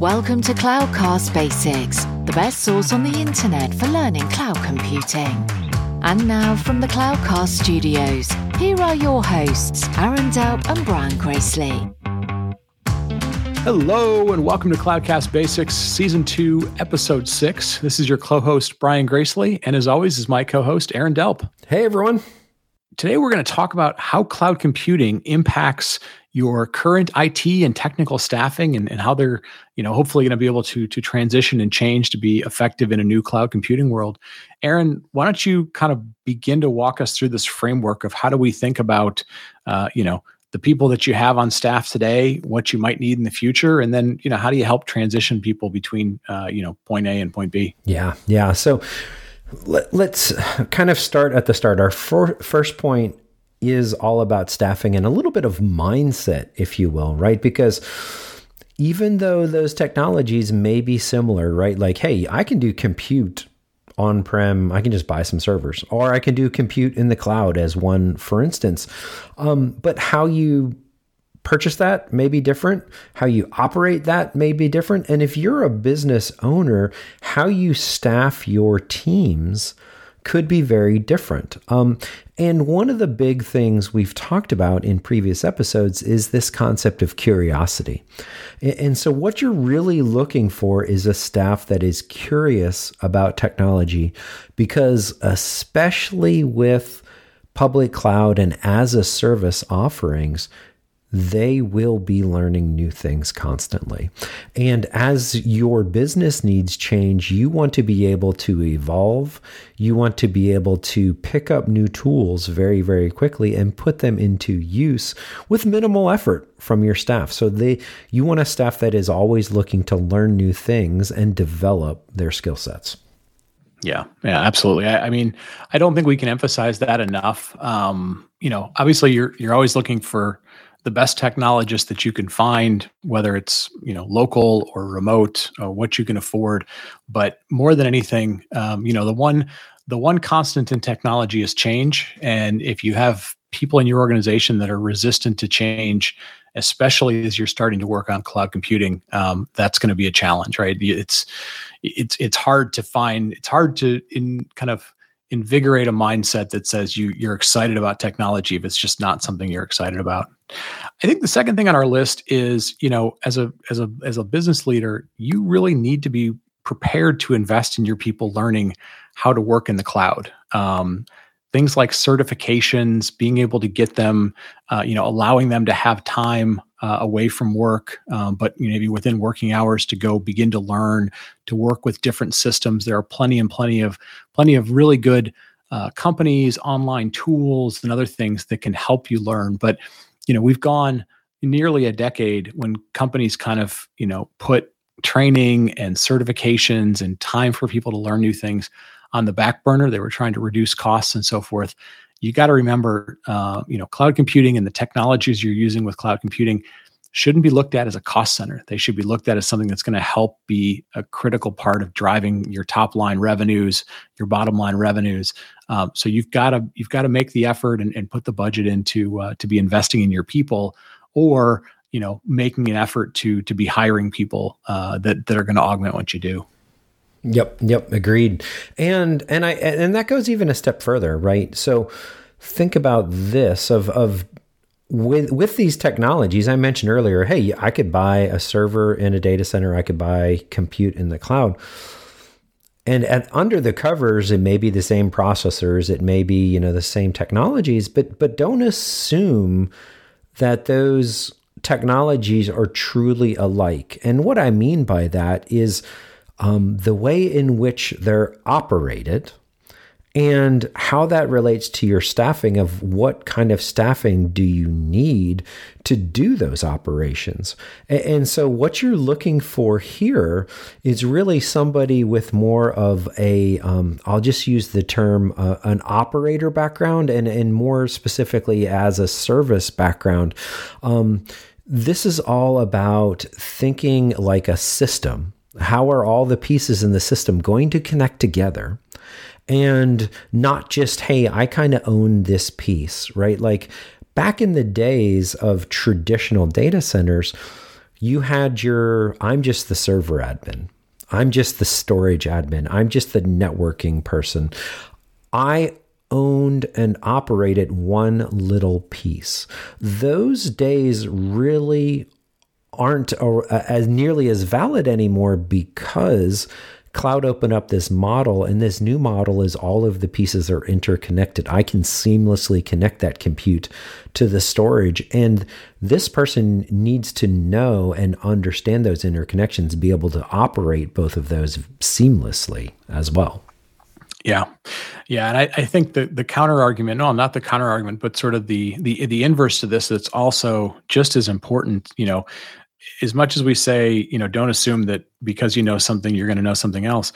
Welcome to Cloudcast Basics, the best source on the internet for learning cloud computing. And now from the Cloudcast studios, here are your hosts, Aaron Delp and Brian Gracely. Hello, and welcome to Cloudcast Basics, Season 2, Episode 6. This is your co host, Brian Gracely, and as always, is my co host, Aaron Delp. Hey, everyone. Today, we're going to talk about how cloud computing impacts your current IT and technical staffing and, and how they're, you know, hopefully going to be able to, to transition and change to be effective in a new cloud computing world. Aaron, why don't you kind of begin to walk us through this framework of how do we think about, uh, you know, the people that you have on staff today, what you might need in the future, and then you know how do you help transition people between uh, you know point A and point B? Yeah, yeah. So let, us kind of start at the start. Our for, first point is all about staffing and a little bit of mindset, if you will, right? Because even though those technologies may be similar, right? Like, hey, I can do compute on prem, I can just buy some servers, or I can do compute in the cloud as one, for instance. Um, but how you purchase that may be different. How you operate that may be different. And if you're a business owner, how you staff your teams could be very different. Um, and one of the big things we've talked about in previous episodes is this concept of curiosity. And so, what you're really looking for is a staff that is curious about technology because, especially with public cloud and as a service offerings, they will be learning new things constantly. And as your business needs change, you want to be able to evolve. You want to be able to pick up new tools very, very quickly and put them into use with minimal effort from your staff. So they you want a staff that is always looking to learn new things and develop their skill sets. Yeah, yeah, absolutely. I, I, mean, I don't think we can emphasize that enough. Um, you know, obviously, you're you're always looking for the best technologist that you can find, whether it's you know local or remote, or what you can afford. But more than anything, um, you know the one the one constant in technology is change, and if you have people in your organization that are resistant to change, especially as you're starting to work on cloud computing, um, that's going to be a challenge, right? It's it's it's hard to find. It's hard to in kind of invigorate a mindset that says you you're excited about technology if it's just not something you're excited about. I think the second thing on our list is, you know, as a as a as a business leader, you really need to be prepared to invest in your people learning how to work in the cloud. Um, things like certifications, being able to get them, uh, you know, allowing them to have time uh, away from work, um, but you know, maybe within working hours to go begin to learn to work with different systems. There are plenty and plenty of plenty of really good uh, companies, online tools, and other things that can help you learn. But you know, we've gone nearly a decade when companies kind of you know put training and certifications and time for people to learn new things on the back burner. They were trying to reduce costs and so forth you got to remember, uh, you know, cloud computing and the technologies you're using with cloud computing shouldn't be looked at as a cost center. They should be looked at as something that's going to help be a critical part of driving your top line revenues, your bottom line revenues. Um, so you've got to you've got to make the effort and, and put the budget into uh, to be investing in your people, or you know, making an effort to to be hiring people uh, that that are going to augment what you do. Yep, yep, agreed. And and I and that goes even a step further, right? So think about this of of with with these technologies I mentioned earlier, hey, I could buy a server in a data center, I could buy compute in the cloud. And at, under the covers, it may be the same processors, it may be you know the same technologies, but but don't assume that those technologies are truly alike. And what I mean by that is um, the way in which they're operated and how that relates to your staffing of what kind of staffing do you need to do those operations. And so what you're looking for here is really somebody with more of a um, i'll just use the term uh, an operator background and, and more specifically as a service background. Um, this is all about thinking like a system how are all the pieces in the system going to connect together? And not just, hey, I kind of own this piece, right? Like back in the days of traditional data centers, you had your, I'm just the server admin. I'm just the storage admin. I'm just the networking person. I owned and operated one little piece. Those days really aren't as nearly as valid anymore because cloud opened up this model and this new model is all of the pieces are interconnected i can seamlessly connect that compute to the storage and this person needs to know and understand those interconnections be able to operate both of those seamlessly as well yeah, yeah, and I, I think the the counter argument, no, not the counter argument, but sort of the the the inverse to this. That's also just as important. You know, as much as we say, you know, don't assume that because you know something, you're going to know something else.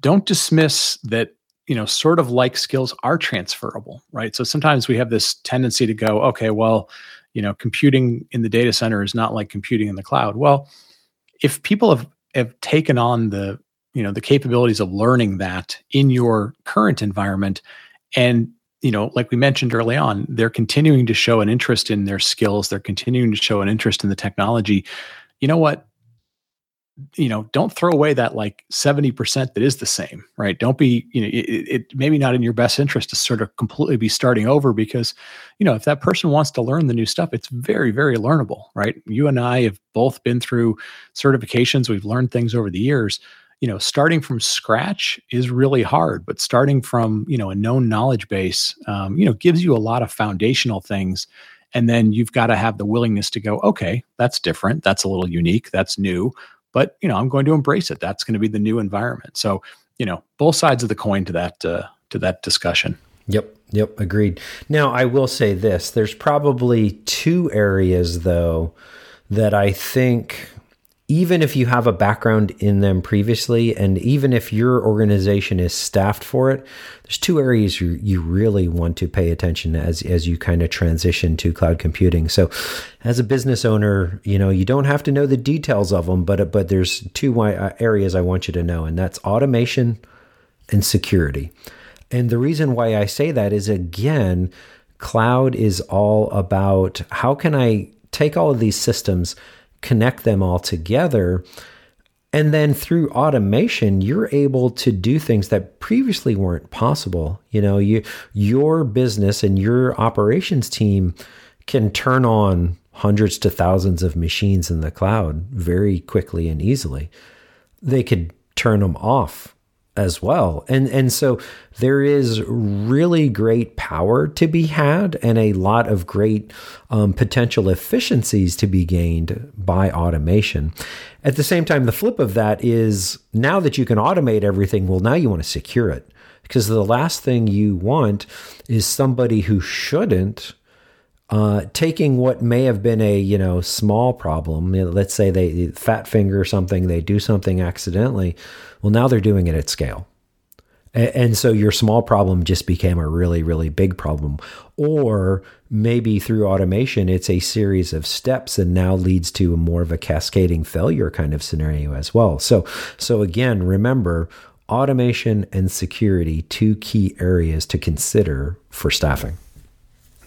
Don't dismiss that you know sort of like skills are transferable right so sometimes we have this tendency to go okay well you know computing in the data center is not like computing in the cloud well if people have have taken on the you know the capabilities of learning that in your current environment and you know like we mentioned early on they're continuing to show an interest in their skills. They're continuing to show an interest in the technology. You know what? You know don't throw away that like 70% that is the same right? Don't be you know it, it maybe not in your best interest to sort of completely be starting over because you know if that person wants to learn the new stuff it's very very learnable right? You and i have both been through certifications. We've learned things over the years you know starting from scratch is really hard but starting from you know a known knowledge base um, you know gives you a lot of foundational things and then you've got to have the willingness to go okay that's different. That's a little unique. That's new. But you know i'm going to embrace it. That's going to be the new environment. So you know both sides of the coin to that uh, to that discussion. Yep. Yep. Agreed. Now i will say this. There's probably two areas though that i think even if you have a background in them previously, and even if your organization is staffed for it, there's two areas you, you really want to pay attention as, as you kind of transition to cloud computing. So, as a business owner, you know, you don't have to know the details of them, but, but there's two uh, areas I want you to know, and that's automation and security. And the reason why I say that is again, cloud is all about how can I take all of these systems connect them all together. And then through automation, you're able to do things that previously weren't possible. You know, you your business and your operations team can turn on hundreds to thousands of machines in the cloud very quickly and easily. They could turn them off as well. And and so there is really great power to be had and a lot of great um, potential efficiencies to be gained by automation. At the same time, the flip of that is now that you can automate everything, well, now you want to secure it because the last thing you want is somebody who shouldn't uh, taking what may have been a you know small problem let's say they fat finger something they do something accidentally well now they're doing it at scale. And so your small problem just became a really really big problem. Or maybe through automation it's a series of steps and now leads to more of a cascading failure kind of scenario as well. So so again remember automation and security two key areas to consider for staffing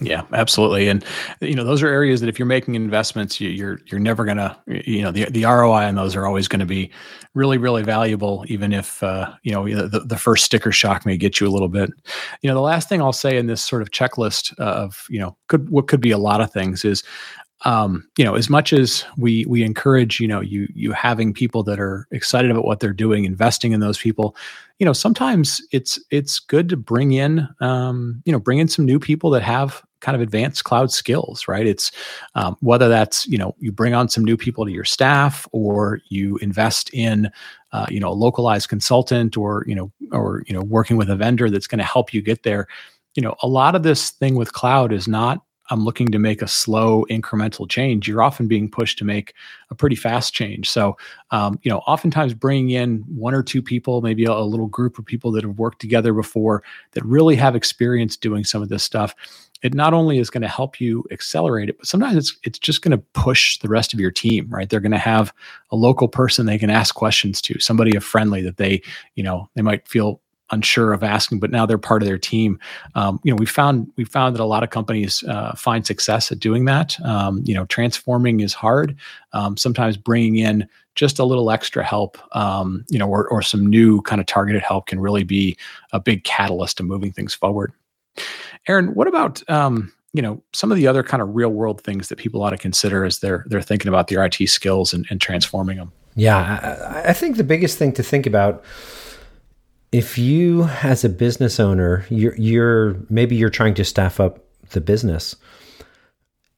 yeah, absolutely. And you know, those are areas that if you're making investments, you, are you're, you're never gonna, you know, the the ROI on those are always going to be really really valuable, even if uh, you know the the first sticker shock may get you a little bit. You know, the last thing I'll say in this sort of checklist of you know could what could be a lot of things is um, you know, as much as we we encourage, you know, you you having people that are excited about what they're doing, investing in those people, you know, sometimes it's it's good to bring in, um, you know, bring in some new people that have kind of advanced cloud skills, right? It's um, whether that's you know you bring on some new people to your staff, or you invest in uh, you know a localized consultant, or you know or you know working with a vendor that's going to help you get there. You know, a lot of this thing with cloud is not I'm looking to make a slow incremental change, you're often being pushed to make a pretty fast change. So, um, you know, oftentimes bringing in one or two people, maybe a, a, little group of people that have worked together before that really have experience doing some of this stuff. It not only is going to help you accelerate it, but sometimes it's it's just going to push the rest of your team, right? They're going to have a local person they can ask questions to, somebody a friendly that they, you know, they might feel unsure of asking, but now they're part of their team. Um, you know, we found we found that a lot of companies uh, find success at doing that. Um, you know, transforming is hard. Um, sometimes bringing in just a little extra help, um, you know, or, or some new kind of targeted help can really be a big catalyst to moving things forward. Aaron, what about um, you know some of the other kind of real world things that people ought to consider as they're they're thinking about their IT skills and, and transforming them? Yeah, I, I think the biggest thing to think about if you as a business owner you're, you're maybe you're trying to staff up the business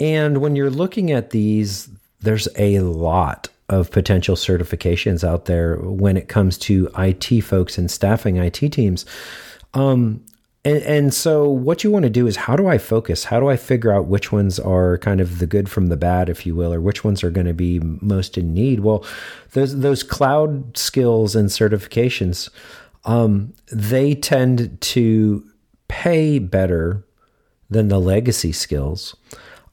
and when you're looking at these there's a lot of potential certifications out there when it comes to IT folks and staffing IT teams. Um, and, and, so, what you want to do is how do I focus? How do I figure out which ones are kind of the good from the bad, if you will, or which ones are going to be most in need? Well, those those cloud skills and certifications, um, they tend to pay better than the legacy skills.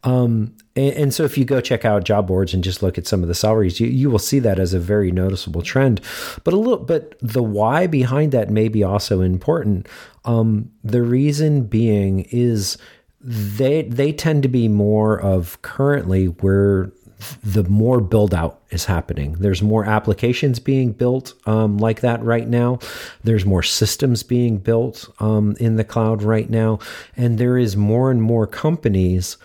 Um, and, and, so if you go check out job boards and just look at some of the salaries, you, you will see that as a very noticeable trend. But a little, but the why behind that may be also important. Um, the reason being is they they tend to be more of currently where the more build out is happening. There's more applications being built um, like that right now. There's more systems being built um, in the cloud right now. And there is more and more companies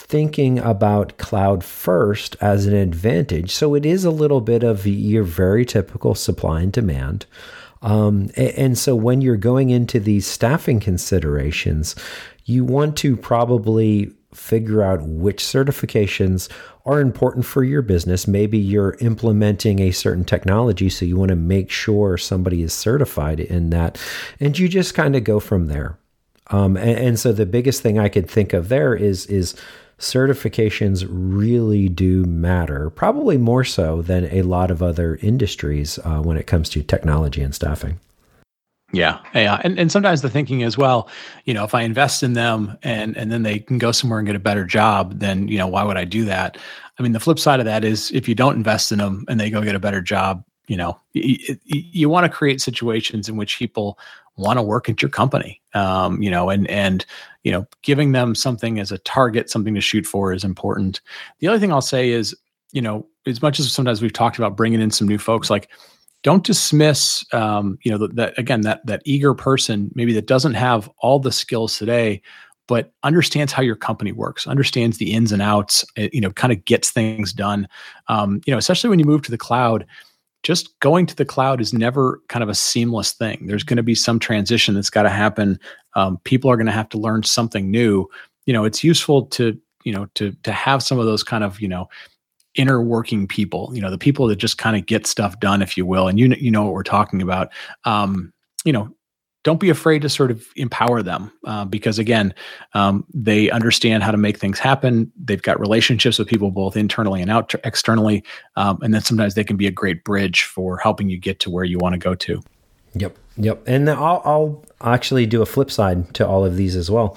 thinking about cloud first as an advantage. So it is a little bit of your very typical supply and demand. Um, and so when you're going into these staffing considerations, you want to probably figure out which certifications are important for your business. Maybe you're implementing a certain technology, so you want to make sure somebody is certified in that. And you just kind of go from there. Um, and, and so the biggest thing I could think of there is is certifications really do matter, probably more so than a lot of other industries uh, when it comes to technology and staffing. Yeah, yeah, and and sometimes the thinking is, well, you know, if I invest in them and and then they can go somewhere and get a better job, then you know why would I do that? I mean, the flip side of that is if you don't invest in them and they go get a better job, you know, you, you want to create situations in which people want to work at your company, um, you know, and and you know, giving them something as a target, something to shoot for is important. The other thing I'll say is, you know, as much as sometimes we've talked about bringing in some new folks, like don't dismiss, um, you know, that again, that that eager person maybe that doesn't have all the skills today, but understands how your company works, understands the ins and outs, eh, you know, kind of gets things done. Um, you know, especially when you move to the cloud just going to the cloud is never kind of a seamless thing. There's going to be some transition that's got to happen. Um, people are going to have to learn something new. You know, it's useful to you know to to have some of those kind of you know inner working people. You know, the people that just kind of get stuff done, if you will. And you you know what we're talking about. Um, you know, don't be afraid to sort of empower them uh, because again um, they understand how to make things happen. They've got relationships with people both internally and out externally um, and then sometimes they can be a great bridge for helping you get to where you want to go to. Yep yep and I'll, I'll actually do a flip side to all of these as well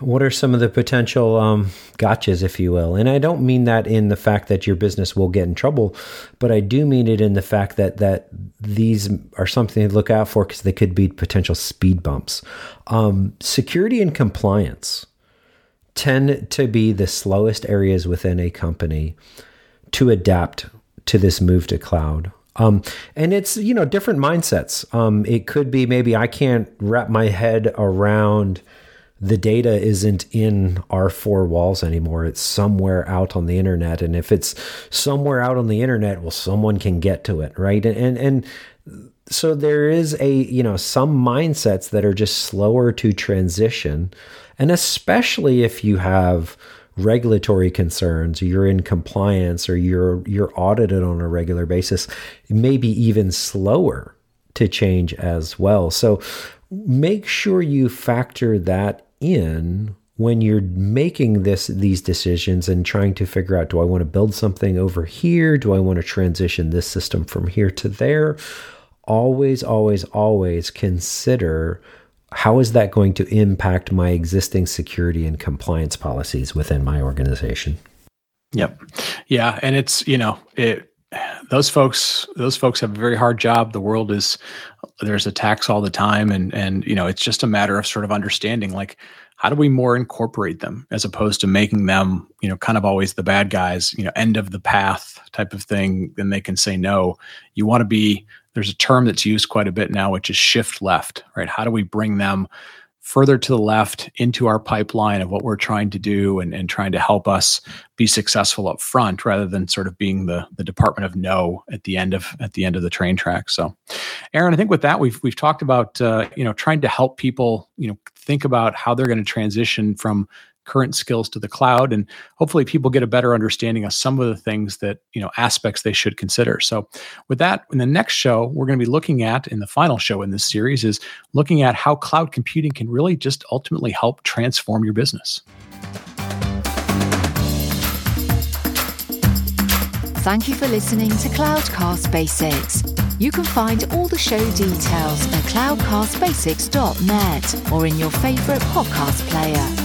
what are some of the potential um, gotchas, if you will? And I don't mean that in the fact that your business will get in trouble, but I do mean it in the fact that that these are something to look out for because they could be potential speed bumps. Um, security and compliance tend to be the slowest areas within a company to adapt to this move to cloud. Um, and it's you know different mindsets. Um, it could be maybe I can't wrap my head around the data isn't in our four walls anymore. It's somewhere out on the internet. And if it's somewhere out on the internet, well, someone can get to it, right? And and, and so there is a you know some mindsets that are just slower to transition, and especially if you have regulatory concerns, you're in compliance, or you're you're audited on a regular basis, maybe even slower to change as well. So make sure you factor that in when you're making this these decisions and trying to figure out do I want to build something over here? Do I want to transition this system from here to there? Always, always, always consider how is that going to impact my existing security and compliance policies within my organization? Yep. Yeah. And it's, you know, it those folks those folks have a very hard job. The world is there's attacks all the time, and and you know it's just a matter of sort of understanding like how do we more incorporate them as opposed to making them you know kind of always the bad guys you know end of the path type of thing? Then they can say no. You want to be there's a term that's used quite a bit now which is shift left right? How do we bring them further to the left into our pipeline of what we're trying to do and, and trying to help us be successful up front rather than sort of being the the department of no at the end of at the end of the train track. So aaron i think with that we've we've talked about uh, you know trying to help people you know think about how they're going to transition from current skills to the cloud and hopefully people get a better understanding of some of the things that you know aspects they should consider so with that in the next show we're going to be looking at in the final show in this series is looking at how cloud computing can really just ultimately help transform your business Thank you for listening to Cloudcast Basics. You can find all the show details at cloudcastbasics.net or in your favorite podcast player.